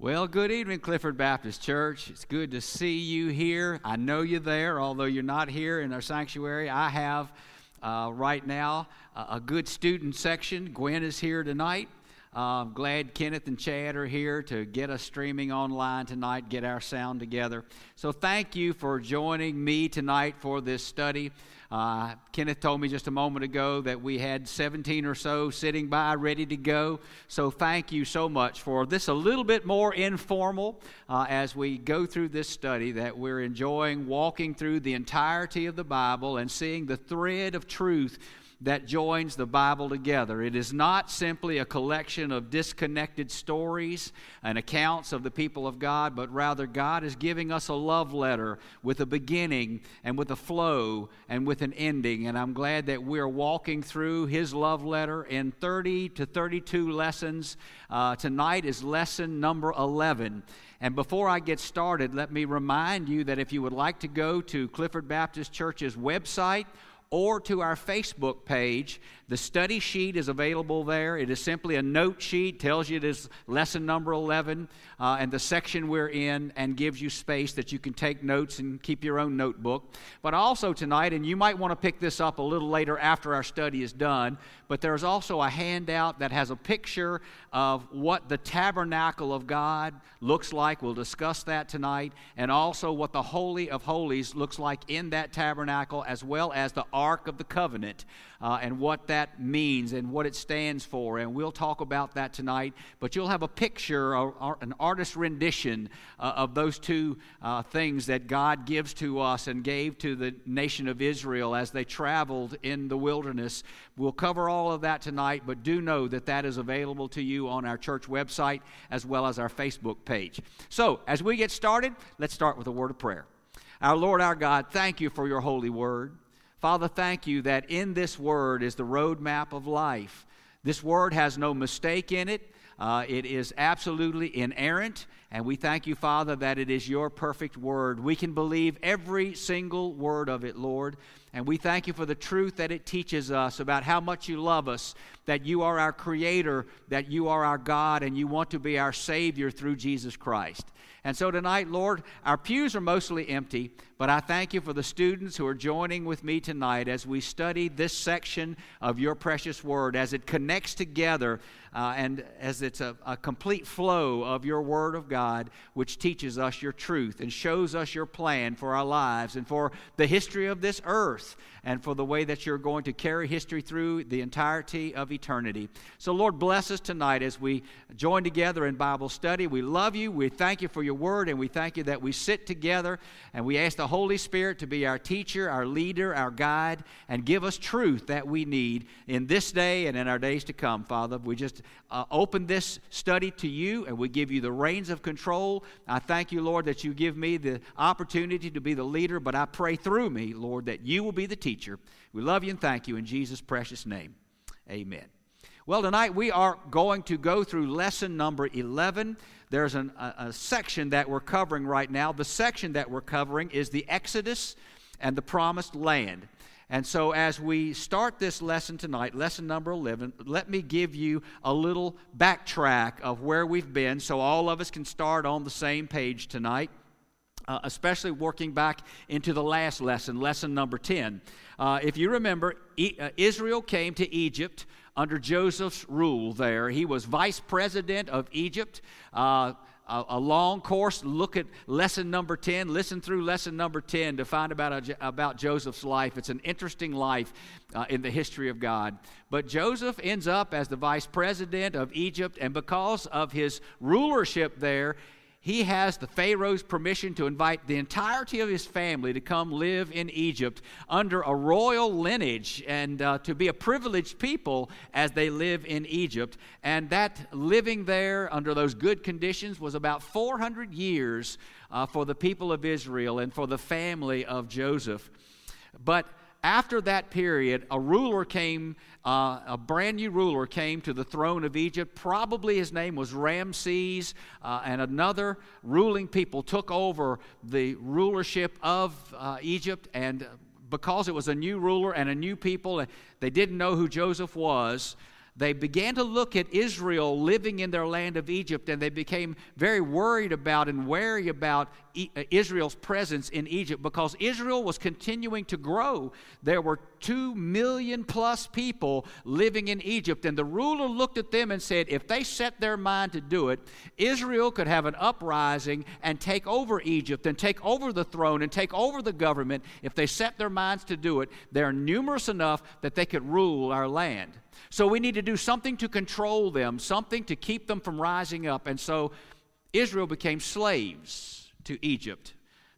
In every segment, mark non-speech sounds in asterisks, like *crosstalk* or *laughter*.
Well, good evening, Clifford Baptist Church. It's good to see you here. I know you're there, although you're not here in our sanctuary. I have uh, right now a good student section. Gwen is here tonight. Uh, I'm glad Kenneth and Chad are here to get us streaming online tonight, get our sound together. So, thank you for joining me tonight for this study. Uh, Kenneth told me just a moment ago that we had 17 or so sitting by ready to go. So thank you so much for this a little bit more informal uh, as we go through this study that we're enjoying walking through the entirety of the Bible and seeing the thread of truth that joins the Bible together. It is not simply a collection of disconnected stories and accounts of the people of God, but rather God is giving us a love letter with a beginning and with a flow and with an ending. And I'm glad that we're walking through His love letter in 30 to 32 lessons. Uh, tonight is lesson number 11. And before I get started, let me remind you that if you would like to go to Clifford Baptist Church's website, or to our Facebook page. The study sheet is available there. It is simply a note sheet, tells you it is lesson number 11 uh, and the section we're in, and gives you space that you can take notes and keep your own notebook. But also tonight, and you might want to pick this up a little later after our study is done, but there's also a handout that has a picture of what the tabernacle of God looks like. We'll discuss that tonight, and also what the Holy of Holies looks like in that tabernacle, as well as the Ark of the Covenant uh, and what that means and what it stands for. And we'll talk about that tonight. But you'll have a picture, or, or an artist rendition uh, of those two uh, things that God gives to us and gave to the nation of Israel as they traveled in the wilderness. We'll cover all of that tonight, but do know that that is available to you on our church website as well as our Facebook page. So, as we get started, let's start with a word of prayer. Our Lord, our God, thank you for your holy word. Father, thank you that in this word is the roadmap of life. This word has no mistake in it. Uh, it is absolutely inerrant, and we thank you, Father, that it is your perfect word. We can believe every single word of it, Lord. And we thank you for the truth that it teaches us about how much you love us, that you are our Creator, that you are our God, and you want to be our Savior through Jesus Christ. And so tonight, Lord, our pews are mostly empty, but I thank you for the students who are joining with me tonight as we study this section of your precious word, as it connects together uh, and as it's a, a complete flow of your word of God, which teaches us your truth and shows us your plan for our lives and for the history of this earth and for the way that you're going to carry history through the entirety of eternity. So, Lord, bless us tonight as we join together in Bible study. We love you. We thank you for your word, and we thank you that we sit together and we ask the Holy Spirit to be our teacher, our leader, our guide, and give us truth that we need in this day and in our days to come, Father. We just uh, open this study to you and we give you the reins of control. I thank you, Lord, that you give me the opportunity to be the leader, but I pray through me, Lord, that you will be the teacher. We love you and thank you in Jesus' precious name. Amen. Well, tonight we are going to go through lesson number 11. There's an, a, a section that we're covering right now. The section that we're covering is the Exodus and the promised land. And so, as we start this lesson tonight, lesson number 11, let me give you a little backtrack of where we've been so all of us can start on the same page tonight. Uh, especially working back into the last lesson, lesson number 10. Uh, if you remember, e- uh, Israel came to Egypt under Joseph's rule there. He was vice president of Egypt. A, a, long course. Look at lesson number 10. Listen through lesson number 10 to find about, a, about Joseph's life. It's an interesting life uh, in the history of God. But Joseph ends up as the vice president of Egypt, and because of his rulership there, he has the Pharaoh's permission to invite the entirety of his family to come live in Egypt under a royal lineage and uh, to be a privileged people as they live in Egypt. And that living there under those good conditions was about 400 years uh, for the people of Israel and for the family of Joseph. But after that period, a ruler came, uh, a brand new ruler came to the throne of Egypt. Probably his name was Ramses, uh, and another ruling people took over the rulership of uh, Egypt. And because it was a new ruler and a new people, they didn't know who Joseph was they began to look at Israel living in their land of Egypt, and they became very worried about and wary about uh, Israel's presence in Egypt because Israel was continuing to grow. There were two million plus people living in Egypt, and the ruler looked at them and said, if they set their mind to do it, Israel could have an uprising and take over Egypt and take over the throne and take over the government. If they set their minds to do it, they're numerous enough that they could rule our land. So we need to do something to control them, something to keep them from rising up. And so Israel became slaves to Egypt.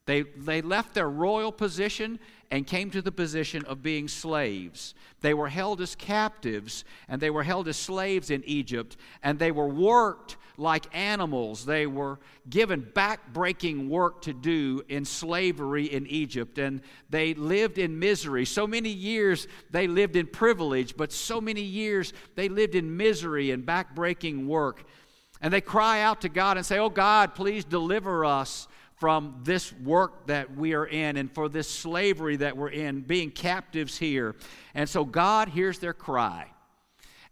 They, they left their royal position and came to the position of being slaves. They were held as captives and they were held as slaves in Egypt and they were worked like animals. They were given back-breaking work to do in slavery in Egypt and they lived in misery. So many years they lived in privilege, but so many years they lived in misery and back-breaking work. And they cry out to God and say, "Oh God, please deliver us." from this work that we are in and for this slavery that we're in, being captives here. And so God hears their cry.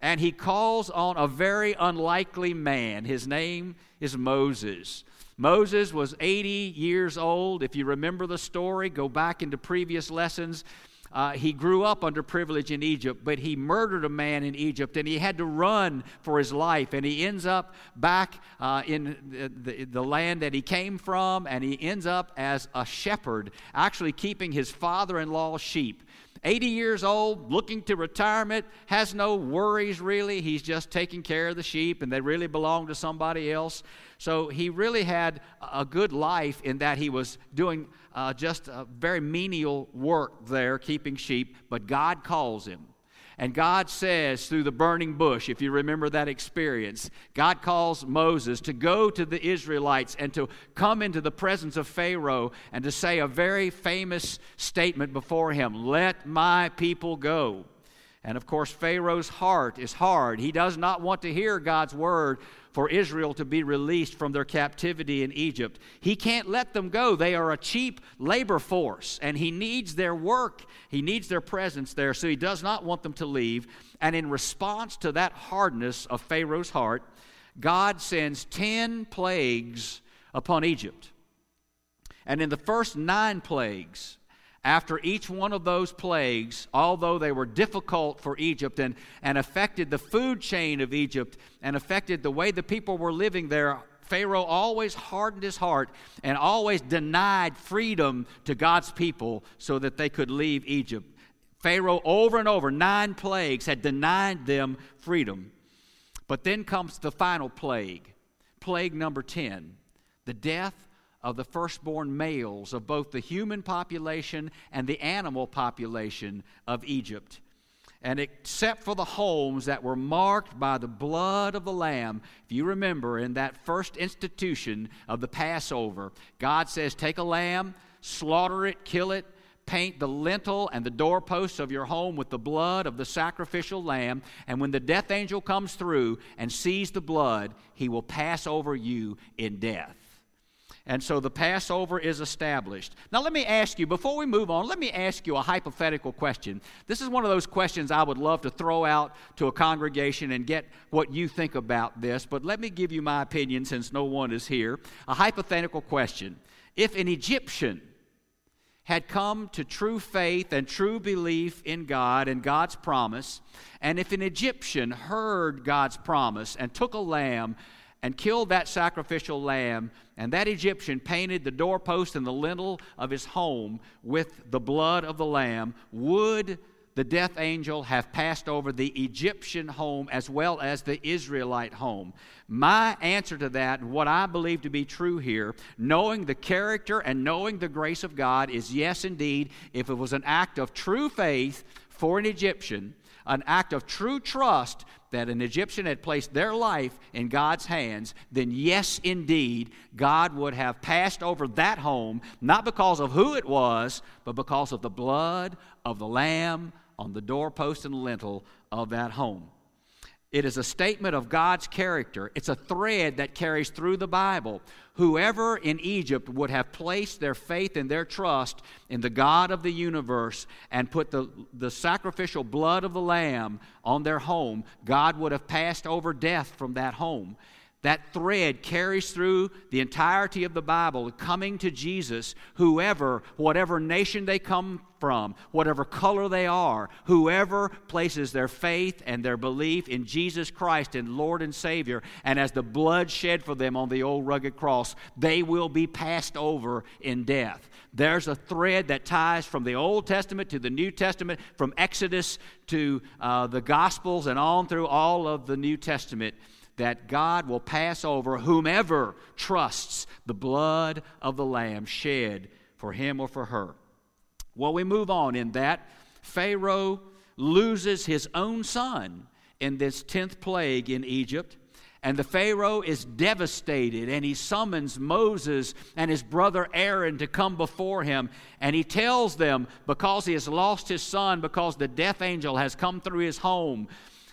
And he calls on a very unlikely man. His name is Moses. Moses was 80 years old. If you remember the story, go back into previous lessons. Uh, he grew up under privilege in Egypt, but he murdered a man in Egypt and he had to run for his life. And he ends up back uh, in the, the, the land that he came from, and he ends up as a shepherd, actually keeping his father in law's sheep. 80 years old, looking to retirement, has no worries really. He's just taking care of the sheep and they really belong to somebody else. So he really had a good life in that he was doing uh, just very menial work there, keeping sheep, but God calls him. And God says through the burning bush, if you remember that experience, God calls Moses to go to the Israelites and to come into the presence of Pharaoh and to say a very famous statement before him Let my people go. And of course, Pharaoh's heart is hard. He does not want to hear God's word for Israel to be released from their captivity in Egypt. He can't let them go. They are a cheap labor force, and he needs their work. He needs their presence there, so he does not want them to leave. And in response to that hardness of Pharaoh's heart, God sends 10 plagues upon Egypt. And in the first nine plagues, after each one of those plagues, although they were difficult for Egypt and, and affected the food chain of Egypt and affected the way the people were living there, Pharaoh always hardened his heart and always denied freedom to God's people so that they could leave Egypt. Pharaoh, over and over, nine plagues, had denied them freedom. But then comes the final plague, plague number 10, the death of the firstborn males of both the human population and the animal population of Egypt. And except for the homes that were marked by the blood of the Lamb, if you remember in that first institution of the Passover, God says, Take a lamb, slaughter it, kill it, paint the lintel and the doorposts of your home with the blood of the sacrificial lamb, and when the death angel comes through and sees the blood, he will pass over you in death. And so the Passover is established. Now, let me ask you, before we move on, let me ask you a hypothetical question. This is one of those questions I would love to throw out to a congregation and get what you think about this, but let me give you my opinion since no one is here. A hypothetical question. If an Egyptian had come to true faith and true belief in God and God's promise, and if an Egyptian heard God's promise and took a lamb and killed that sacrificial lamb, and that Egyptian painted the doorpost and the lintel of his home with the blood of the lamb, would the death angel have passed over the Egyptian home as well as the Israelite home? My answer to that, what I believe to be true here, knowing the character and knowing the grace of God, is yes, indeed, if it was an act of true faith for an Egyptian, an act of true trust that an Egyptian had placed their life in God's hands, then yes, indeed, God would have passed over that home, not because of who it was, but because of the blood of the Lamb on the doorpost and lintel of that home. It is a statement of God's character. It's a thread that carries through the Bible. Whoever in Egypt would have placed their faith and their trust in the God of the universe and put the, the sacrificial blood of the Lamb on their home, God would have passed over death from that home. That thread carries through the entirety of the Bible, coming to Jesus, whoever, whatever nation they come from, whatever color they are, whoever places their faith and their belief in Jesus Christ and Lord and Savior, and as the blood shed for them on the old rugged cross, they will be passed over in death. There's a thread that ties from the Old Testament to the New Testament, from Exodus to uh, the Gospels, and on through all of the New Testament that God will pass over whomever trusts the blood of the Lamb shed for him or for her. Well, we move on in that. Pharaoh loses his own son in this 10th plague in Egypt. And the Pharaoh is devastated, and he summons Moses and his brother Aaron to come before him. And he tells them, because he has lost his son, because the death angel has come through his home,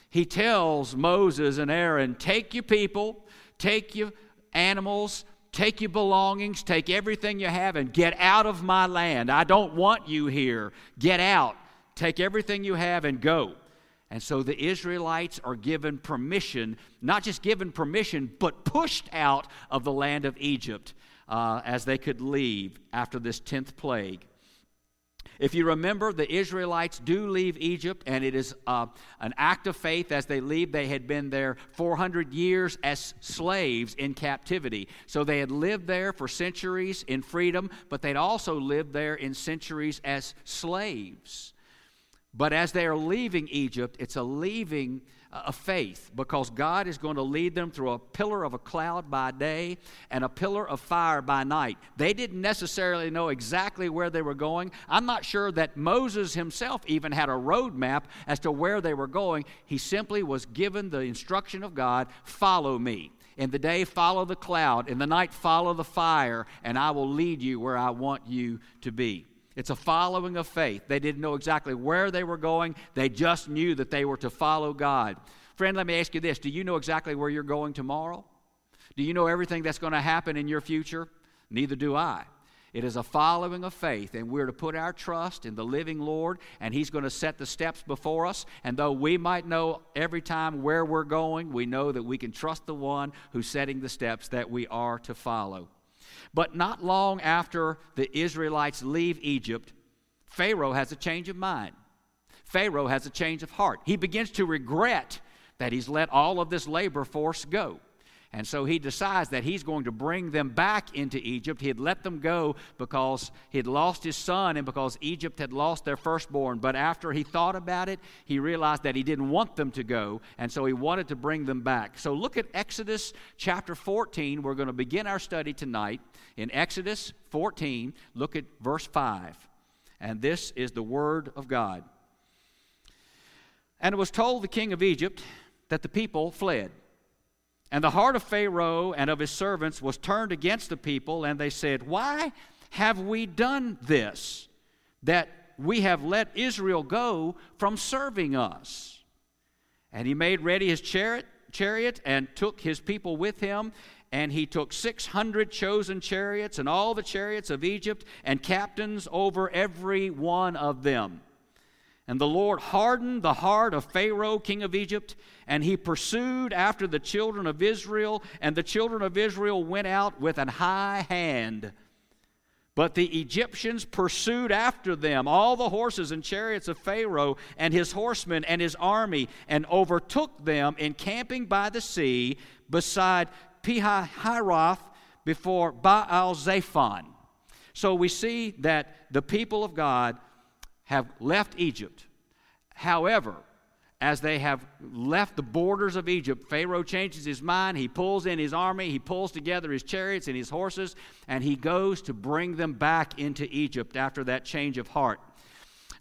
he tells Moses and Aaron, Take your people, take your animals, take your belongings, take everything you have, and get out of my land. I don't want you here. Get out. Take everything you have and go. And so the Israelites are given permission, not just given permission, but pushed out of the land of Egypt uh, as they could leave after this 10th plague. If you remember, the Israelites do leave Egypt, and it is uh, an act of faith as they leave. They had been there 400 years as slaves in captivity. So they had lived there for centuries in freedom, but they'd also lived there in centuries as slaves. But as they are leaving Egypt, it's a leaving of faith because God is going to lead them through a pillar of a cloud by day and a pillar of fire by night. They didn't necessarily know exactly where they were going. I'm not sure that Moses himself even had a roadmap as to where they were going. He simply was given the instruction of God follow me. In the day, follow the cloud. In the night, follow the fire, and I will lead you where I want you to be. It's a following of faith. They didn't know exactly where they were going, they just knew that they were to follow God. Friend, let me ask you this Do you know exactly where you're going tomorrow? Do you know everything that's going to happen in your future? Neither do I. It is a following of faith, and we're to put our trust in the living Lord, and He's going to set the steps before us. And though we might know every time where we're going, we know that we can trust the one who's setting the steps that we are to follow. But not long after the Israelites leave Egypt, Pharaoh has a change of mind. Pharaoh has a change of heart. He begins to regret that he's let all of this labor force go. And so he decides that he's going to bring them back into Egypt. He had let them go because he had lost his son and because Egypt had lost their firstborn. But after he thought about it, he realized that he didn't want them to go. And so he wanted to bring them back. So look at Exodus chapter 14. We're going to begin our study tonight. In Exodus 14, look at verse 5. And this is the word of God. And it was told the king of Egypt that the people fled. And the heart of Pharaoh and of his servants was turned against the people, and they said, Why have we done this, that we have let Israel go from serving us? And he made ready his chariot, chariot and took his people with him. And he took 600 chosen chariots and all the chariots of Egypt and captains over every one of them. And the Lord hardened the heart of Pharaoh, king of Egypt, and he pursued after the children of Israel, and the children of Israel went out with an high hand. But the Egyptians pursued after them all the horses and chariots of Pharaoh and his horsemen and his army, and overtook them encamping by the sea beside Pihahiroth before Baal Zephon. So we see that the people of God have left Egypt. However, as they have left the borders of Egypt, Pharaoh changes his mind. He pulls in his army, he pulls together his chariots and his horses, and he goes to bring them back into Egypt after that change of heart.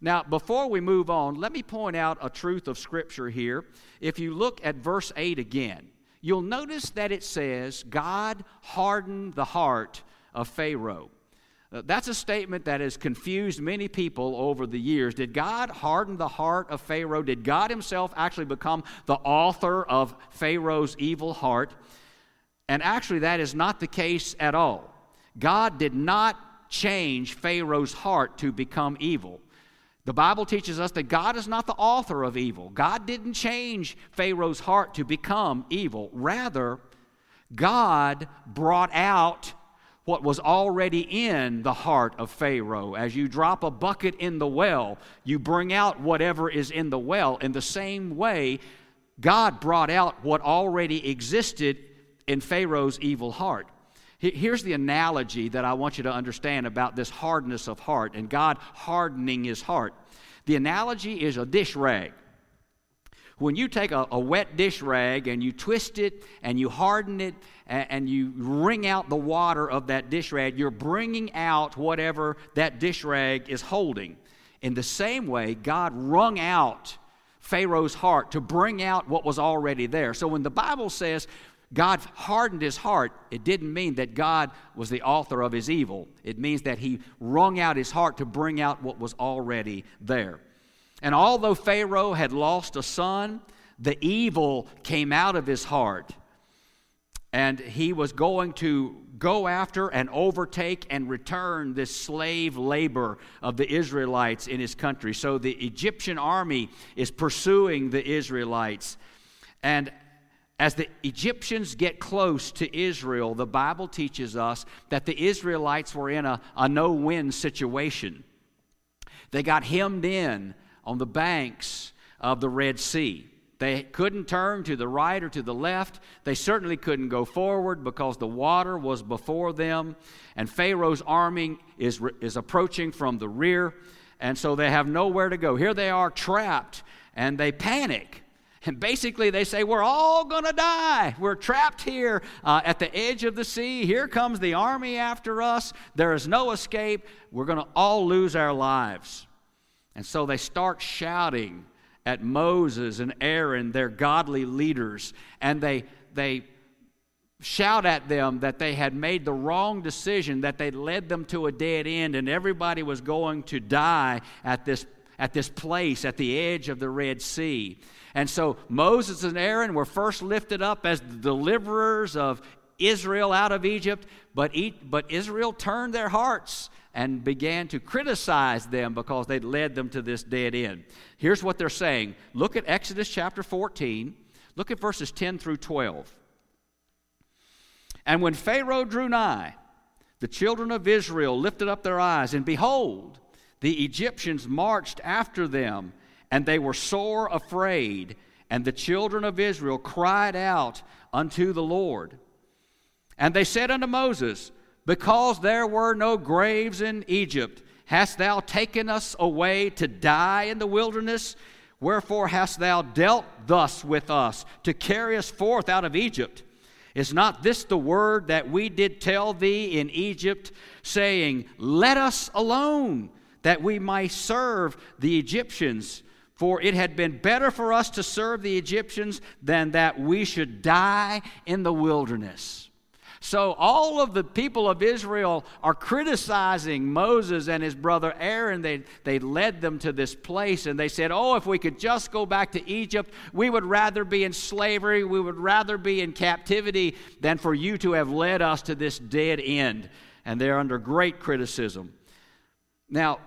Now, before we move on, let me point out a truth of Scripture here. If you look at verse 8 again, you'll notice that it says, God hardened the heart of Pharaoh. Uh, that's a statement that has confused many people over the years. Did God harden the heart of Pharaoh? Did God himself actually become the author of Pharaoh's evil heart? And actually, that is not the case at all. God did not change Pharaoh's heart to become evil. The Bible teaches us that God is not the author of evil. God didn't change Pharaoh's heart to become evil. Rather, God brought out what was already in the heart of Pharaoh. As you drop a bucket in the well, you bring out whatever is in the well. In the same way, God brought out what already existed in Pharaoh's evil heart. Here's the analogy that I want you to understand about this hardness of heart and God hardening his heart. The analogy is a dish rag. When you take a, a wet dish rag and you twist it and you harden it and, and you wring out the water of that dish rag, you're bringing out whatever that dish rag is holding. In the same way, God wrung out Pharaoh's heart to bring out what was already there. So when the Bible says God hardened his heart, it didn't mean that God was the author of his evil. It means that he wrung out his heart to bring out what was already there. And although Pharaoh had lost a son, the evil came out of his heart. And he was going to go after and overtake and return this slave labor of the Israelites in his country. So the Egyptian army is pursuing the Israelites. And as the Egyptians get close to Israel, the Bible teaches us that the Israelites were in a, a no win situation. They got hemmed in on the banks of the Red Sea. They couldn't turn to the right or to the left. They certainly couldn't go forward because the water was before them. And Pharaoh's army is, is approaching from the rear. And so they have nowhere to go. Here they are trapped and they panic. And basically, they say, We're all going to die. We're trapped here uh, at the edge of the sea. Here comes the army after us. There is no escape. We're going to all lose our lives. And so they start shouting at Moses and Aaron, their godly leaders, and they, they shout at them that they had made the wrong decision, that they led them to a dead end, and everybody was going to die at this, at this place at the edge of the Red Sea. And so Moses and Aaron were first lifted up as the deliverers of Israel out of Egypt, but, but Israel turned their hearts and began to criticize them because they'd led them to this dead end. Here's what they're saying look at Exodus chapter 14, look at verses 10 through 12. And when Pharaoh drew nigh, the children of Israel lifted up their eyes, and behold, the Egyptians marched after them and they were sore afraid. And the children of Israel cried out unto the Lord. And they said unto Moses, Because there were no graves in Egypt, hast thou taken us away to die in the wilderness? Wherefore hast thou dealt thus with us, to carry us forth out of Egypt? Is not this the word that we did tell thee in Egypt, saying, Let us alone, that we might serve the Egyptians? For it had been better for us to serve the Egyptians than that we should die in the wilderness. So, all of the people of Israel are criticizing Moses and his brother Aaron. They, they led them to this place and they said, Oh, if we could just go back to Egypt, we would rather be in slavery, we would rather be in captivity than for you to have led us to this dead end. And they're under great criticism. Now,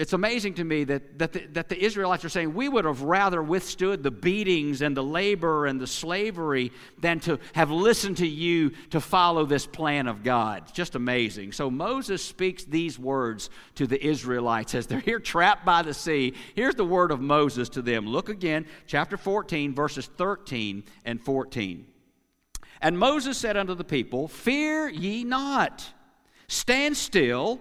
it's amazing to me that, that, the, that the Israelites are saying, we would have rather withstood the beatings and the labor and the slavery than to have listened to you to follow this plan of God. just amazing. So Moses speaks these words to the Israelites as they're here trapped by the sea. Here's the word of Moses to them. Look again, chapter 14, verses 13 and 14. And Moses said unto the people, Fear ye not, stand still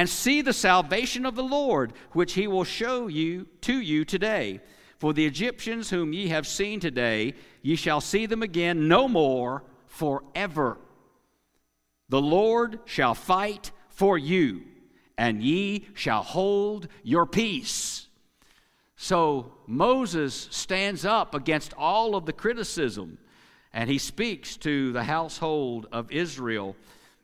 and see the salvation of the Lord, which he will show you to you today. For the Egyptians whom ye have seen today, ye shall see them again no more forever. The Lord shall fight for you, and ye shall hold your peace. So Moses stands up against all of the criticism, and he speaks to the household of Israel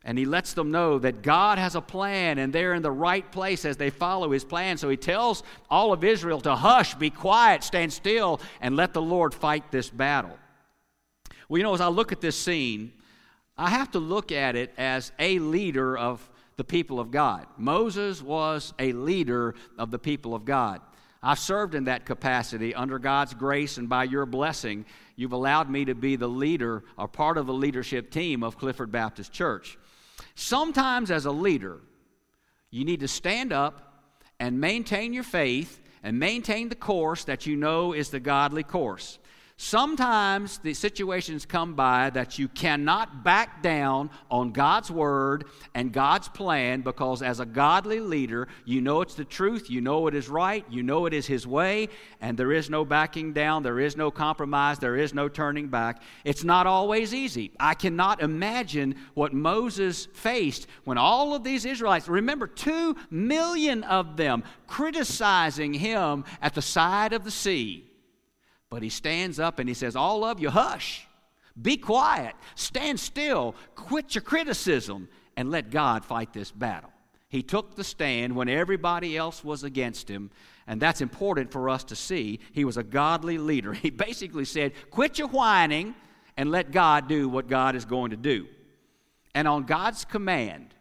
And he lets them know that God has a plan and they're in the right place as they follow his plan. So he tells all of Israel to hush, be quiet, stand still, and let the Lord fight this battle. Well, you know, as I look at this scene, I have to look at it as a leader of the people of God. Moses was a leader of the people of God. I've served in that capacity under God's grace and by your blessing. You've allowed me to be the leader or part of the leadership team of Clifford Baptist Church. Sometimes, as a leader, you need to stand up and maintain your faith and maintain the course that you know is the godly course. Sometimes the situations come by that you cannot back down on God's word and God's plan because, as a godly leader, you know it's the truth, you know it is right, you know it is His way, and there is no backing down, there is no compromise, there is no turning back. It's not always easy. I cannot imagine what Moses faced when all of these Israelites, remember, two million of them criticizing him at the side of the sea. But he stands up and he says, All of you, hush, be quiet, stand still, quit your criticism, and let God fight this battle. He took the stand when everybody else was against him, and that's important for us to see. He was a godly leader. *laughs* He basically said, Quit your whining and let God do what God is going to do. And on God's command,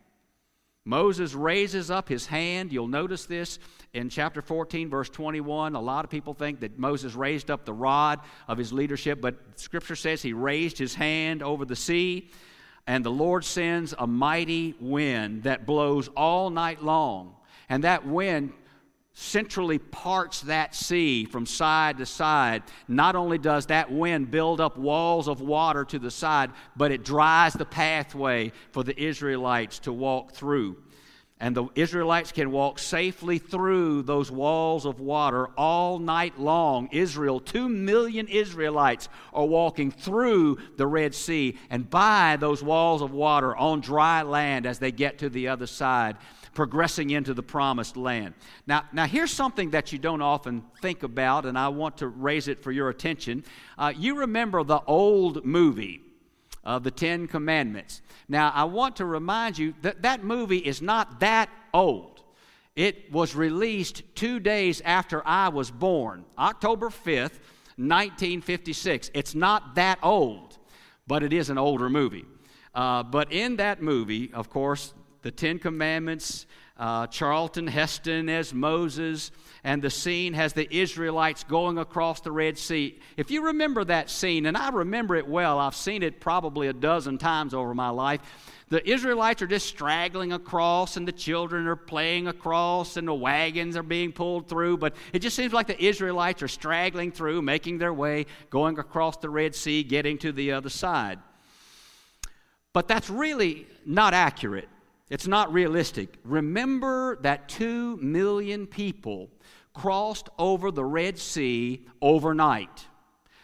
Moses raises up his hand. You'll notice this in chapter 14, verse 21, a lot of people think that Moses raised up the rod of his leadership, but scripture says he raised his hand over the sea, and the Lord sends a mighty wind that blows all night long. And that wind centrally parts that sea from side to side. Not only does that wind build up walls of water to the side, but it dries the pathway for the Israelites to walk through. And the Israelites can walk safely through those walls of water all night long. Israel, two million Israelites are walking through the Red Sea and by those walls of water on dry land as they get to the other side, progressing into the promised land. Now, now here's something that you don't often think about, and I want to raise it for your attention. Uh, you remember the old movie of the Ten Commandments. Now, I want to remind you that that movie is not that old. It was released two days after I was born, October 5th, 1956. It's not that old, but it is an older movie. Uh, but in that movie, of course, the Ten Commandments, uh, Charlton Heston as Moses, and the scene has the Israelites going across the Red Sea. If you remember that scene, and I remember it well, I've seen it probably a dozen times over my life. The Israelites are just straggling across, and the children are playing across, and the wagons are being pulled through. But it just seems like the Israelites are straggling through, making their way, going across the Red Sea, getting to the other side. But that's really not accurate. It's not realistic. Remember that two million people crossed over the Red Sea overnight.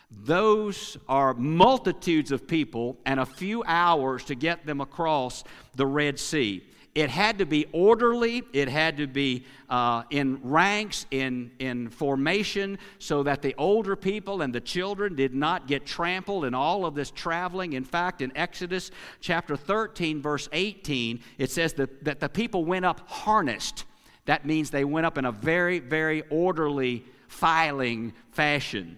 Those are multitudes of people and a few hours to get them across the Red Sea. It had to be orderly, it had to be uh, in ranks, in, in formation, so that the older people and the children did not get trampled in all of this traveling. In fact, in Exodus chapter 13, verse 18, it says that, that the people went up harnessed that means they went up in a very, very orderly filing fashion.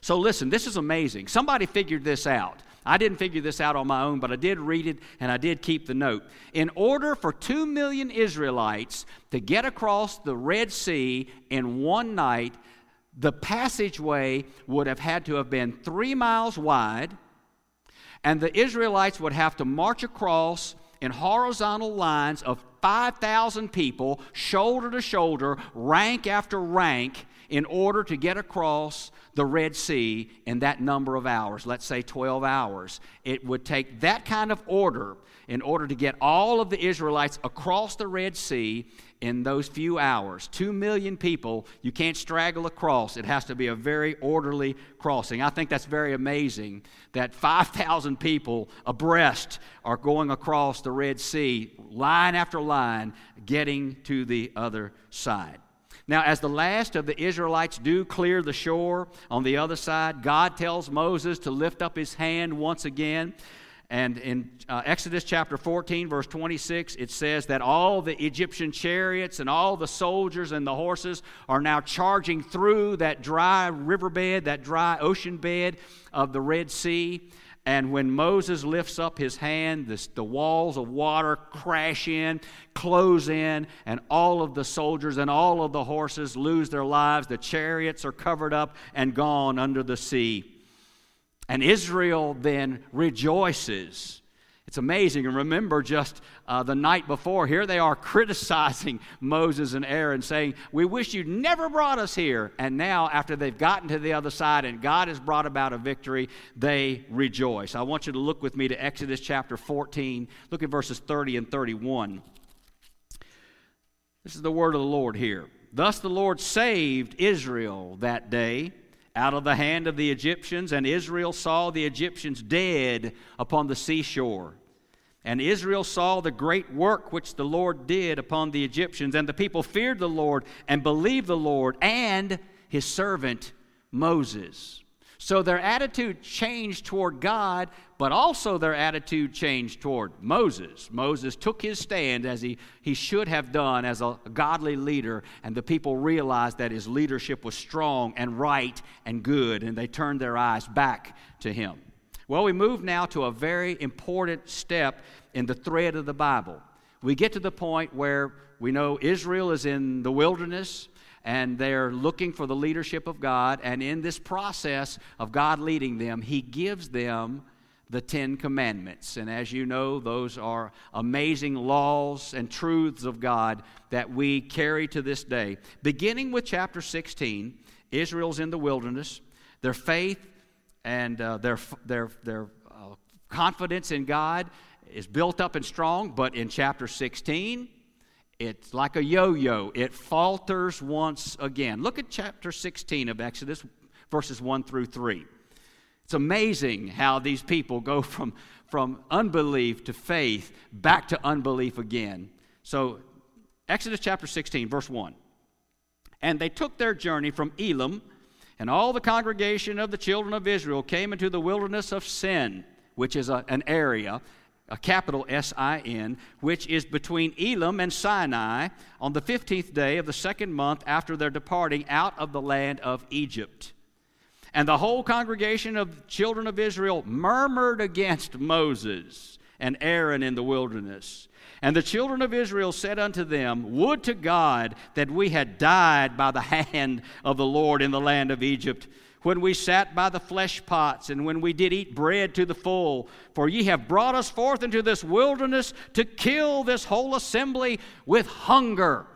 So, listen, this is amazing. Somebody figured this out. I didn't figure this out on my own, but I did read it and I did keep the note. In order for two million Israelites to get across the Red Sea in one night, the passageway would have had to have been three miles wide, and the Israelites would have to march across in horizontal lines of 5,000 people, shoulder to shoulder, rank after rank, in order to get across the Red Sea in that number of hours, let's say 12 hours. It would take that kind of order in order to get all of the Israelites across the Red Sea in those few hours. Two million people, you can't straggle across. It has to be a very orderly crossing. I think that's very amazing that 5,000 people abreast are going across the Red Sea, line after line, getting to the other side. Now, as the last of the Israelites do clear the shore on the other side, God tells Moses to lift up his hand once again. And in uh, Exodus chapter 14, verse 26, it says that all the Egyptian chariots and all the soldiers and the horses are now charging through that dry riverbed, that dry ocean bed of the Red Sea. And when Moses lifts up his hand, this, the walls of water crash in, close in, and all of the soldiers and all of the horses lose their lives. The chariots are covered up and gone under the sea. And Israel then rejoices it's amazing. And remember, just uh, the night before, here they are *laughs* criticizing Moses and Aaron, saying, We wish you'd never brought us here. And now, after they've gotten to the other side and God has brought about a victory, they rejoice. I want you to look with me to Exodus chapter 14. Look at verses 30 and 31. This is the word of the Lord here. Thus the Lord saved Israel that day out of the hand of the Egyptians, and Israel saw the Egyptians dead upon the seashore. And Israel saw the great work which the Lord did upon the Egyptians, and the people feared the Lord and believed the Lord and his servant Moses. So their attitude changed toward God, but also their attitude changed toward Moses. Moses took his stand as he, he should have done as a godly leader, and the people realized that his leadership was strong and right and good, and they turned their eyes back to him. Well, we move now to a very important step in the thread of the Bible. We get to the point where we know Israel is in the wilderness and they're looking for the leadership of God. And in this process of God leading them, He gives them the Ten Commandments. And as you know, those are amazing laws and truths of God that we carry to this day. Beginning with chapter 16, Israel's in the wilderness. Their faith and uh, their, their, their uh, confidence in God is built up and strong, but in chapter 16, it's like a yo yo. It falters once again. Look at chapter 16 of Exodus, verses 1 through 3. It's amazing how these people go from, from unbelief to faith back to unbelief again. So, Exodus chapter 16, verse 1. And they took their journey from Elim and all the congregation of the children of Israel came into the wilderness of Sin, which is a, an area, a capital S I N, which is between Elim and Sinai, on the 15th day of the second month after their departing out of the land of Egypt. And the whole congregation of children of Israel murmured against Moses and Aaron in the wilderness. And the children of Israel said unto them, Would to God that we had died by the *laughs* hand of the Lord in the land of Egypt, when we sat by the flesh pots, and when we did eat bread to the full. For ye have brought us forth into this wilderness to kill this whole assembly with hunger.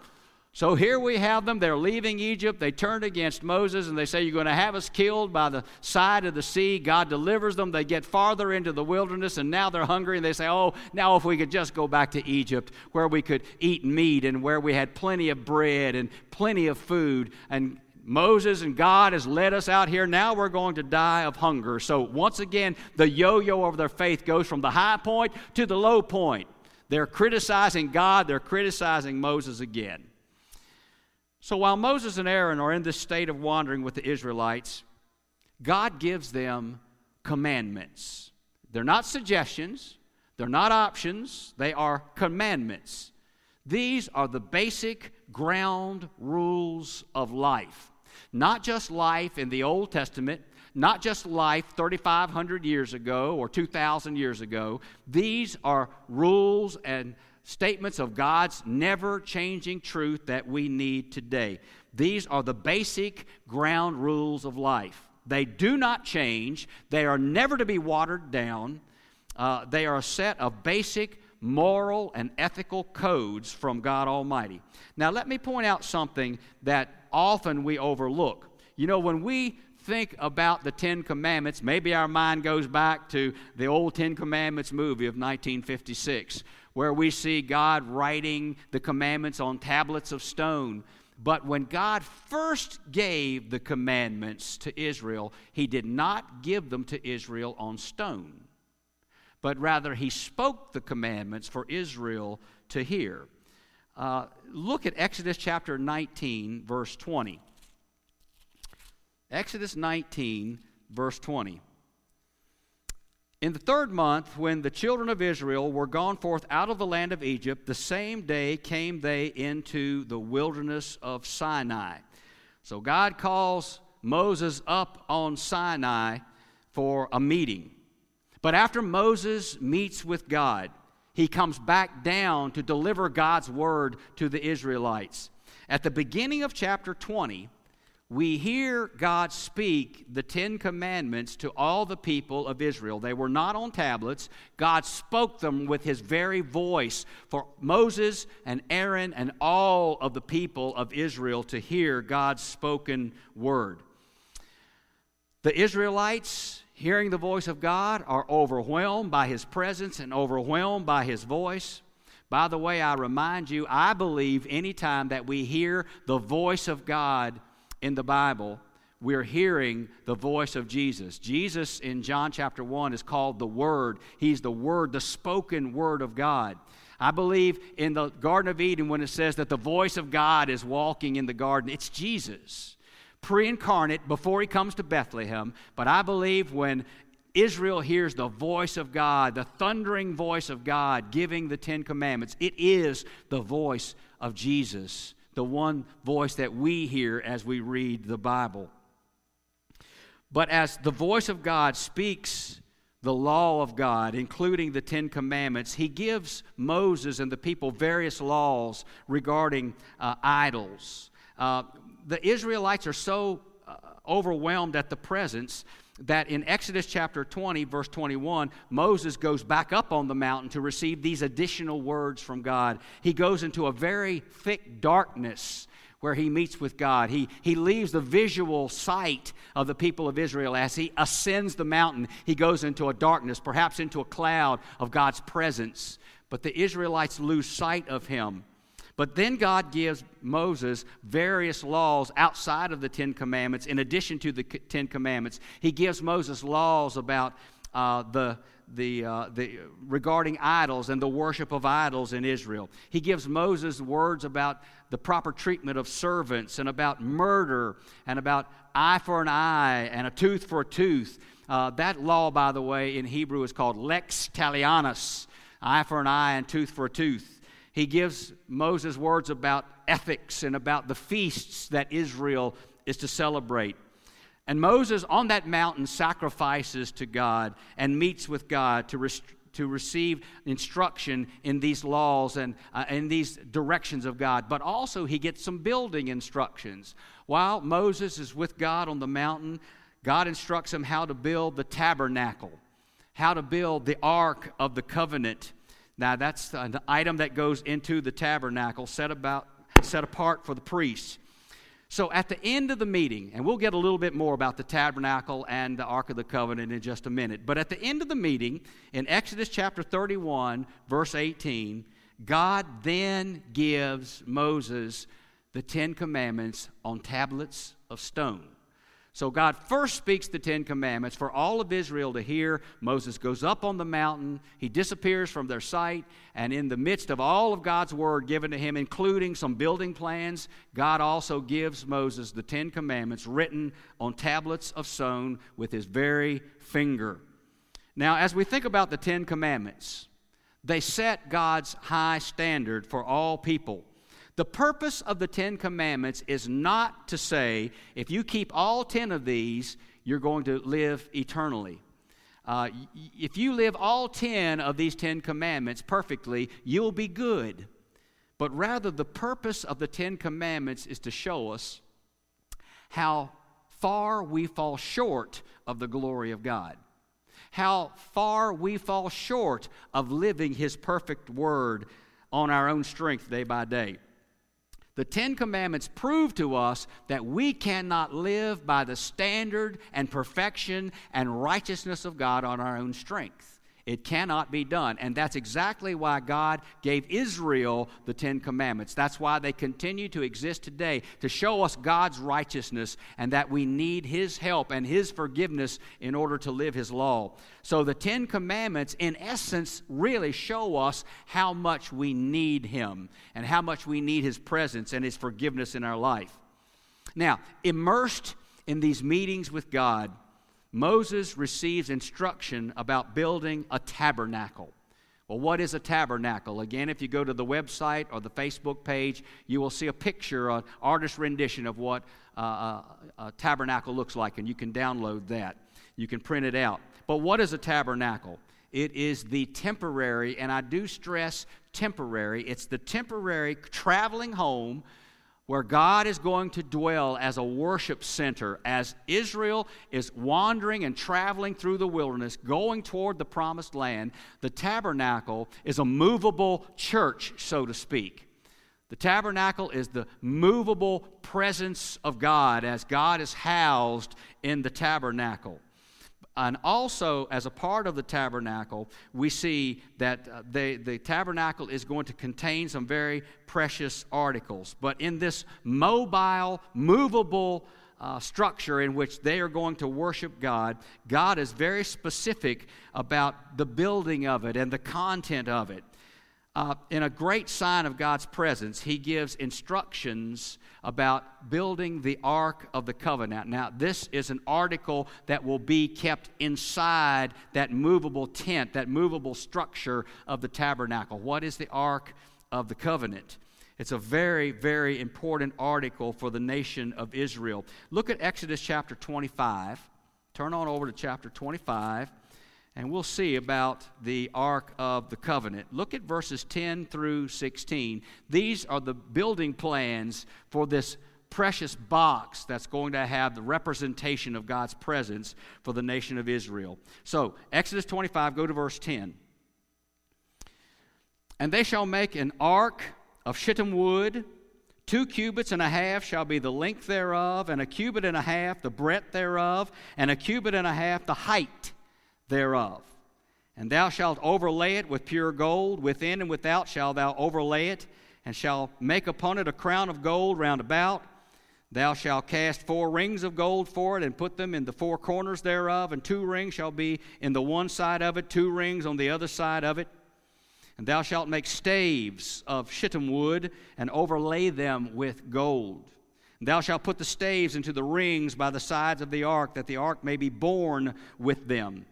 So here we have them. They're leaving Egypt. They turn against Moses and they say, You're going to have us killed by the side of the sea. God delivers them. They get farther into the wilderness and now they're hungry and they say, Oh, now if we could just go back to Egypt where we could eat meat and where we had plenty of bread and plenty of food. And Moses and God has led us out here. Now we're going to die of hunger. So once again, the yo yo of their faith goes from the high point to the low point. They're criticizing God, they're criticizing Moses again. So while Moses and Aaron are in this state of wandering with the Israelites, God gives them commandments. They're not suggestions, they're not options, they are commandments. These are the basic ground rules of life. Not just life in the Old Testament, not just life 3,500 years ago or 2,000 years ago. These are rules and statements of God's never changing truth that we need today. These are the basic ground rules of life. They do not change, they are never to be watered down. Uh, they are a set of basic moral and ethical codes from God Almighty. Now, let me point out something that often we overlook. You know, when we think about the Ten Commandments, maybe our mind goes back to the old Ten Commandments movie of 1956 where we see God writing the commandments on tablets of stone. But when God first gave the commandments to Israel, He did not give them to Israel on stone, but rather He spoke the commandments for Israel to hear. Uh, look at Exodus chapter 19, verse 20. Exodus 19, verse 20. In the third month, when the children of Israel were gone forth out of the land of Egypt, the same day came they into the wilderness of Sinai. So God calls Moses up on Sinai for a meeting. But after Moses meets with God, he comes back down to deliver God's word to the Israelites. At the beginning of chapter 20, we hear God speak the Ten Commandments to all the people of Israel. They were not on tablets. God spoke them with his very voice for Moses and Aaron and all of the people of Israel to hear God's spoken word. The Israelites, hearing the voice of God, are overwhelmed by his presence and overwhelmed by his voice. By the way, I remind you, I believe anytime that we hear the voice of God, in the Bible, we're hearing the voice of Jesus. Jesus in John chapter 1 is called the Word. He's the Word, the spoken Word of God. I believe in the Garden of Eden when it says that the voice of God is walking in the garden, it's Jesus, pre incarnate before he comes to Bethlehem. But I believe when Israel hears the voice of God, the thundering voice of God giving the Ten Commandments, it is the voice of Jesus the one voice that we hear as we read the Bible. But as the voice of God speaks the law of God, including the Ten Commandments, he gives Moses and the people various laws regarding uh, idols. Uh, the Israelites are so uh, overwhelmed at the presence that in Exodus chapter 20, verse 21, Moses goes back up on the mountain to receive these additional words from God. He goes into a very thick darkness where he meets with God. He, he leaves the visual sight of the people of Israel as he ascends the mountain. He goes into a darkness, perhaps into a cloud of God's presence. But the Israelites lose sight of him. But then God gives Moses various laws outside of the Ten Commandments, in addition to the Ten Commandments. He gives Moses laws about uh, the, the, uh, the, regarding idols and the worship of idols in Israel. He gives Moses words about the proper treatment of servants and about murder and about eye for an eye and a tooth for a tooth. Uh, that law, by the way, in Hebrew is called lex talionis, eye for an eye and tooth for a tooth he gives Moses words about ethics and about the feasts that Israel is to celebrate. And Moses on that mountain sacrifices to God and meets with God to, to receive instruction in these laws and uh, in these directions of God. But also, he gets some building instructions. While Moses is with God on the mountain, God instructs him how to build the tabernacle, how to build the ark of the covenant now, that's an item that goes into the tabernacle set, about, set apart for the priests. So, at the end of the meeting, and we'll get a little bit more about the tabernacle and the Ark of the Covenant in just a minute, but at the end of the meeting, in Exodus chapter 31, verse 18, God then gives Moses the Ten Commandments on tablets of stone. So God first speaks the Ten Commandments for all of Israel to hear. Moses goes up on the mountain, he disappears from their sight, and in the midst of all of God's word given to him, including some building plans, God also gives Moses the Ten Commandments written on tablets of stone with his very finger. Now, as we think about the Ten Commandments, they set God's high standard for all people. The purpose of the Ten Commandments is not to say, if you keep all ten of these, you're going to live eternally. Uh, if you live all ten of these Ten Commandments perfectly, you'll be good. But rather, the purpose of the Ten Commandments is to show us how far we fall short of the glory of God, how far we fall short of living His perfect word on our own strength day by day. The Ten Commandments prove to us that we cannot live by the standard and perfection and righteousness of God on our own strength. It cannot be done. And that's exactly why God gave Israel the Ten Commandments. That's why they continue to exist today, to show us God's righteousness and that we need His help and His forgiveness in order to live His law. So the Ten Commandments, in essence, really show us how much we need Him and how much we need His presence and His forgiveness in our life. Now, immersed in these meetings with God, Moses receives instruction about building a tabernacle. Well, what is a tabernacle? Again, if you go to the website or the Facebook page, you will see a picture, an artist rendition of what uh, a, a tabernacle looks like, and you can download that. You can print it out. But what is a tabernacle? It is the temporary, and I do stress temporary, it's the temporary traveling home where God is going to dwell as a worship center as Israel is wandering and traveling through the wilderness, going toward the promised land. The tabernacle is a movable church, so to speak. The tabernacle is the movable presence of God as God is housed in the tabernacle. And also, as a part of the tabernacle, we see that uh, the, the tabernacle is going to contain some very precious articles. But in this mobile, movable uh, structure in which they are going to worship God, God is very specific about the building of it and the content of it. Uh, in a great sign of God's presence, he gives instructions about building the Ark of the Covenant. Now, this is an article that will be kept inside that movable tent, that movable structure of the tabernacle. What is the Ark of the Covenant? It's a very, very important article for the nation of Israel. Look at Exodus chapter 25. Turn on over to chapter 25 and we'll see about the Ark of the Covenant. Look at verses 10 through 16. These are the building plans for this precious box that's going to have the representation of God's presence for the nation of Israel. So, Exodus 25, go to verse 10. And they shall make an ark of shittim wood. Two cubits and a half shall be the length thereof, and a cubit and a half the breadth thereof, and a cubit and a half the height thereof. And thou shalt overlay it with pure gold, within and without shalt thou overlay it, and shalt make upon it a crown of gold round about. Thou shalt cast four rings of gold for it, and put them in the four corners thereof, and two rings shall be in the one side of it, two rings on the other side of it. And thou shalt make staves of shittim wood, and overlay them with gold. And thou shalt put the staves into the rings by the sides of the ark, that the ark may be borne with them.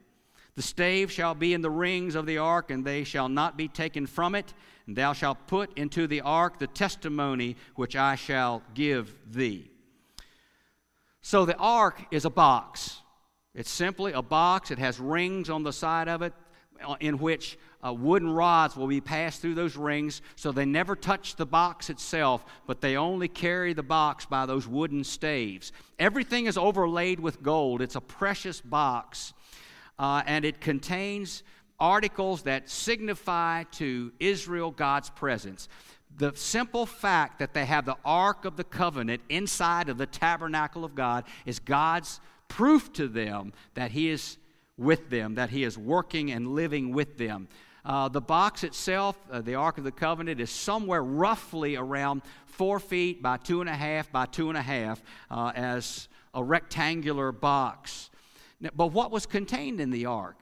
The stave shall be in the rings of the ark, and they shall not be taken from it. And thou shalt put into the ark the testimony which I shall give thee. So the ark is a box. It's simply a box. It has rings on the side of it uh, in which uh, wooden rods will be passed through those rings so they never touch the box itself, but they only carry the box by those wooden staves. Everything is overlaid with gold. It's a precious box uh, and it contains articles that signify to Israel God's presence. The simple fact that they have the Ark of the Covenant inside of the tabernacle of God is God's proof to them that He is with them, that He is working and living with them. Uh, the box itself, uh, the Ark of the Covenant, is somewhere roughly around four feet by two and a half by two and a half uh, as a rectangular box. But what was contained in the ark?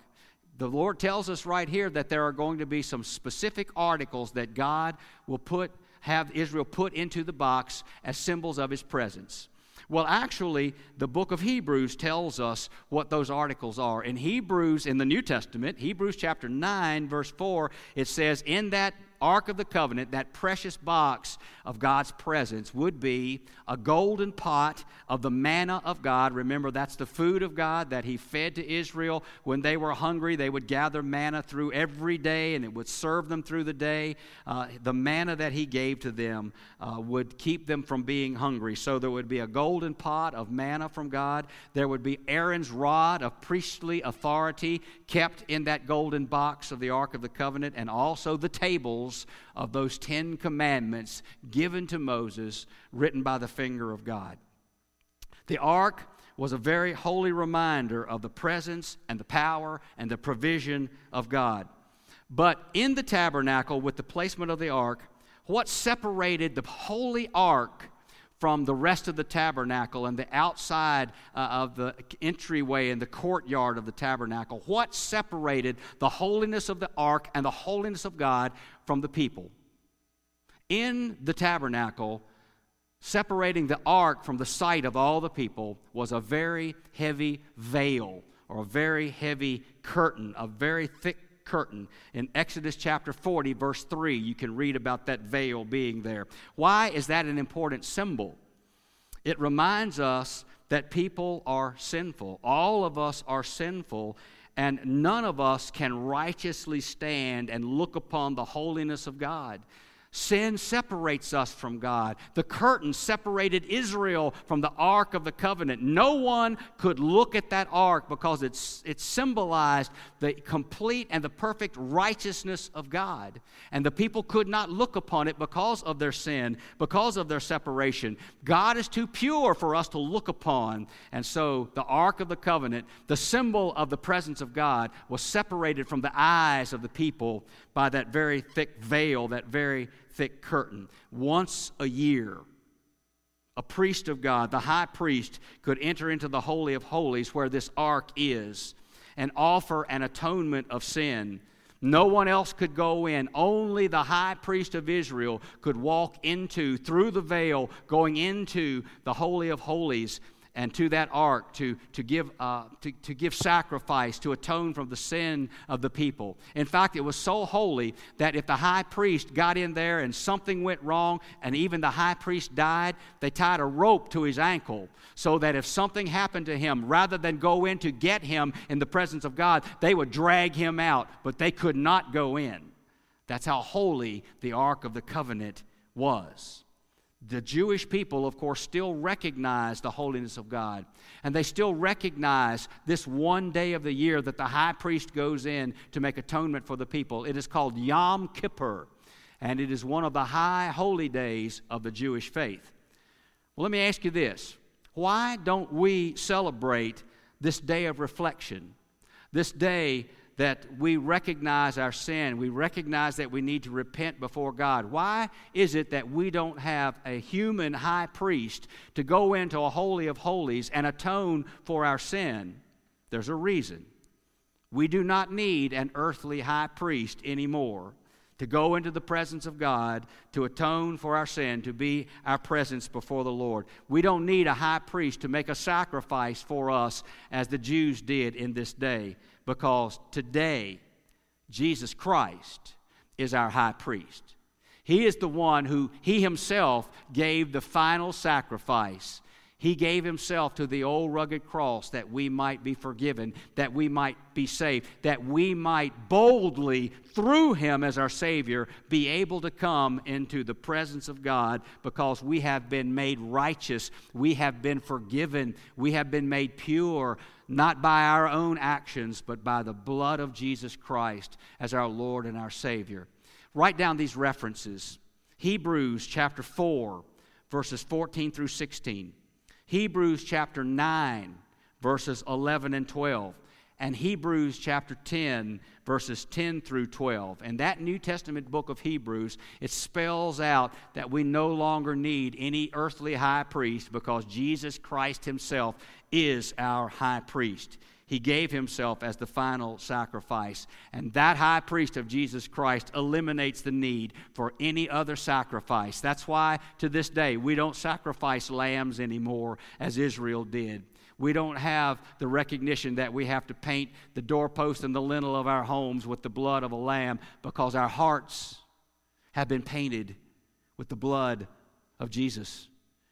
The Lord tells us right here that there are going to be some specific articles that God will put have Israel put into the box as symbols of his presence. Well, actually, the book of Hebrews tells us what those articles are. In Hebrews, in the New Testament, Hebrews chapter 9, verse 4, it says, In that Ark of the Covenant, that precious box of God's presence, would be a golden pot of the manna of God. Remember, that's the food of God that He fed to Israel when they were hungry. They would gather manna through every day and it would serve them through the day. Uh, the manna that He gave to them uh, would keep them from being hungry. So there would be a golden pot of manna from God. There would be Aaron's rod of priestly authority kept in that golden box of the Ark of the Covenant, and also the tables of those Ten Commandments given to Moses, written by the finger of God. The ark was a very holy reminder of the presence and the power and the provision of God. But in the tabernacle, with the placement of the ark, what separated the holy ark from the rest of the tabernacle and the outside uh, of the entryway and the courtyard of the tabernacle. What separated the holiness of the ark and the holiness of God from the people? In the tabernacle, separating the ark from the sight of all the people was a very heavy veil or a very heavy curtain, a very thick curtain. In Exodus chapter 40, verse 3, you can read about that veil being there. Why is that an important symbol? It reminds us that people are sinful. All of us are sinful, and none of us can righteously stand and look upon the holiness of God. Sin separates us from God. The curtain separated Israel from the Ark of the Covenant. No one could look at that ark because it's, it symbolized the complete and the perfect righteousness of God. And the people could not look upon it because of their sin, because of their separation. God is too pure for us to look upon. And so the Ark of the Covenant, the symbol of the presence of God, was separated from the eyes of the people by that very thick veil, that very thick curtain. Once a year, a priest of God, the high priest, could enter into the Holy of Holies where this ark is and offer an atonement of sin. No one else could go in. Only the high priest of Israel could walk into, through the veil, going into the Holy of Holies and to that ark to, to, give, uh, to, to give sacrifice to atone from the sin of the people. In fact, it was so holy that if the high priest got in there and something went wrong and even the high priest died, they tied a rope to his ankle so that if something happened to him, rather than go in to get him in the presence of God, they would drag him out, but they could not go in. That's how holy the Ark of the Covenant was. The Jewish people, of course, still recognize the holiness of God. And they still recognize this one day of the year that the high priest goes in to make atonement for the people. It is called Yom Kippur, and it is one of the high holy days of the Jewish faith. Well, let me ask you this why don't we celebrate this day of reflection, this day that we recognize our sin. We recognize that we need to repent before God. Why is it that we don't have a human high priest to go into a holy of holies and atone for our sin? There's a reason. We do not need an earthly high priest anymore to go into the presence of God, to atone for our sin, to be our presence before the Lord. We don't need a high priest to make a sacrifice for us as the Jews did in this day because today Jesus Christ is our high priest. He is the one who, he himself gave the final sacrifice. He gave himself to the old rugged cross that we might be forgiven, that we might be saved, that we might boldly, through him as our Savior, be able to come into the presence of God because we have been made righteous, we have been forgiven, we have been made pure not by our own actions, but by the blood of Jesus Christ as our Lord and our Savior. Write down these references. Hebrews chapter 4, verses 14 through 16, Hebrews chapter 9, verses 11 and 12 and Hebrews chapter 10, verses 10 through 12. And that New Testament book of Hebrews, it spells out that we no longer need any earthly high priest because Jesus Christ himself is our high priest. He gave himself as the final sacrifice. And that high priest of Jesus Christ eliminates the need for any other sacrifice. That's why to this day we don't sacrifice lambs anymore as Israel did. We don't have the recognition that we have to paint the doorpost and the lintel of our homes with the blood of a lamb because our hearts have been painted with the blood of Jesus.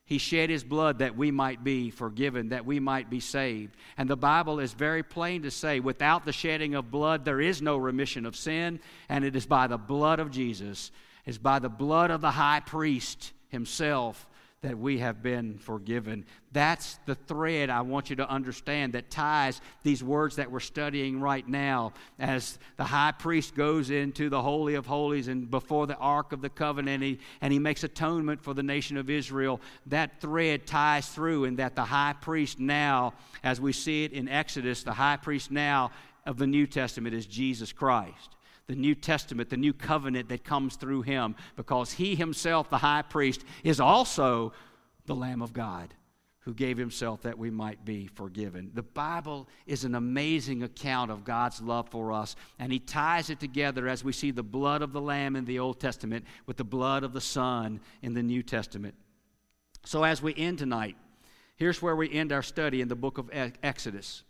He shed his blood that we might be forgiven, that we might be saved. And the Bible is very plain to say without the shedding of blood, there is no remission of sin, and it is by the blood of Jesus, it's by the blood of the high priest himself that we have been forgiven. That's the thread I want you to understand that ties these words that we're studying right now as the high priest goes into the Holy of Holies and before the Ark of the Covenant and he, and he makes atonement for the nation of Israel. That thread ties through, in that the high priest now, as we see it in Exodus, the high priest now of the New Testament is Jesus Christ the New Testament, the new covenant that comes through him, because he himself, the high priest, is also the Lamb of God who gave himself that we might be forgiven. The Bible is an amazing account of God's love for us, and he ties it together as we see the blood of the Lamb in the Old Testament with the blood of the Son in the New Testament. So, as we end tonight, here's where we end our study in the book of Exodus.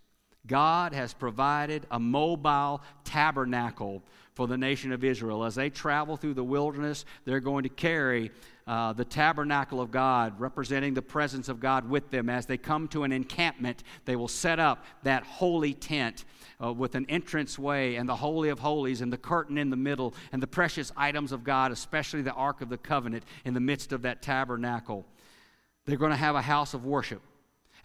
God has provided a mobile tabernacle for the nation of Israel. As they travel through the wilderness, they're going to carry uh, the tabernacle of God, representing the presence of God with them. As they come to an encampment, they will set up that holy tent uh, with an entrance way and the Holy of Holies and the curtain in the middle and the precious items of God, especially the Ark of the Covenant, in the midst of that tabernacle. They're going to have a house of worship.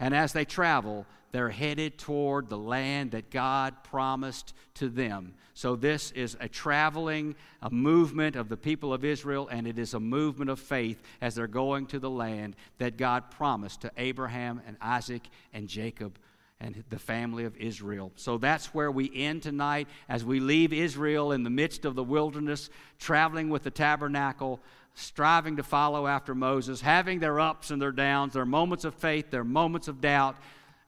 And as they travel, they're headed toward the land that God promised to them. So, this is a traveling, a movement of the people of Israel, and it is a movement of faith as they're going to the land that God promised to Abraham and Isaac and Jacob and the family of Israel. So that's where we end tonight as we leave Israel in the midst of the wilderness, traveling with the tabernacle, striving to follow after Moses, having their ups and their downs, their moments of faith, their moments of doubt.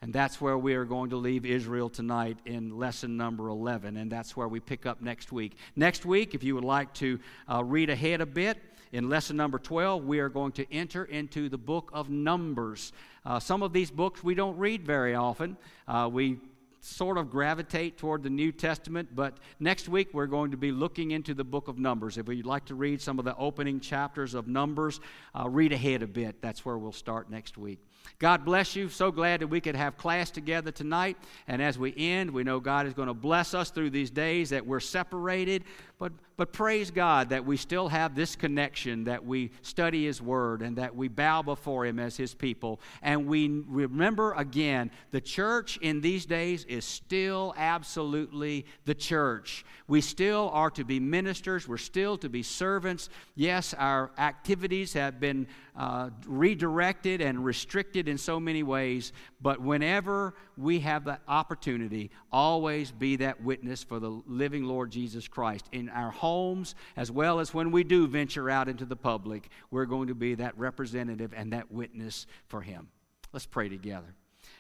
And that's where we are going to leave Israel tonight in lesson number 11. And that's where we pick up next week. Next week, if you would like to uh, read ahead a bit, in lesson number 12, we are going to enter into the book of Numbers. Uh, some of these books we don't read very often. Uh, we sort of gravitate toward the New Testament, but next week we're going to be looking into the book of Numbers. If you'd like to read some of the opening chapters of Numbers, uh, read ahead a bit. That's where we'll start next week. God bless you. So glad that we could have class together tonight. And as we end, we know God is going to bless us through these days that we're separated. But, but praise God that we still have this connection, that we study His Word, and that we bow before Him as His people. And we remember again, the church in these days is still absolutely the church. We still are to be ministers, we're still to be servants. Yes, our activities have been uh, redirected and restricted in so many ways, but whenever we have the opportunity, always be that witness for the living Lord Jesus Christ. In our homes, as well as when we do venture out into the public, we're going to be that representative and that witness for Him. Let's pray together.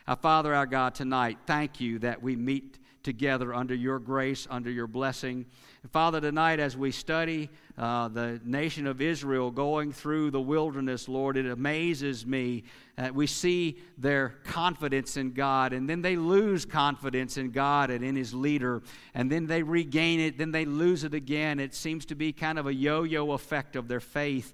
Our Father, our God, tonight, thank you that we meet together under your grace, under your blessing. And Father, tonight as we study uh, the nation of Israel going through the wilderness, Lord, it amazes me that we see their confidence in God, and then they lose confidence in God and in His leader, and then they regain it, then they lose it again. It seems to be kind of a yo yo effect of their faith.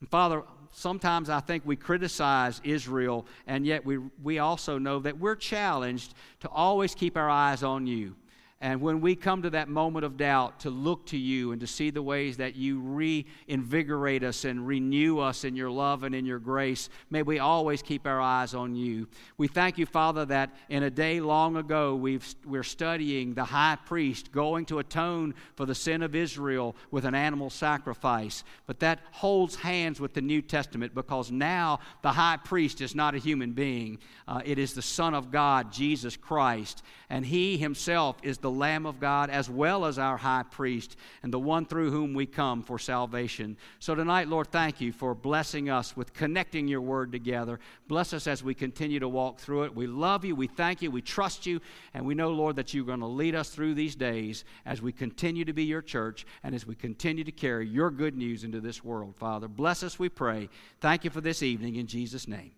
And Father, sometimes I think we criticize Israel, and yet we, we also know that we're challenged to always keep our eyes on you. And when we come to that moment of doubt, to look to you and to see the ways that you reinvigorate us and renew us in your love and in your grace, may we always keep our eyes on you. We thank you, Father, that in a day long ago we've, we're studying the high priest going to atone for the sin of Israel with an animal sacrifice. But that holds hands with the New Testament because now the high priest is not a human being, uh, it is the Son of God, Jesus Christ. And he himself is the Lamb of God as well as our high priest and the one through whom we come for salvation. So tonight, Lord, thank you for blessing us with connecting your word together. Bless us as we continue to walk through it. We love you, we thank you, we trust you, and we know, Lord, that you're going to lead us through these days as we continue to be your church and as we continue to carry your good news into this world, Father. Bless us, we pray. Thank you for this evening in Jesus' name.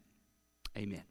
Amen.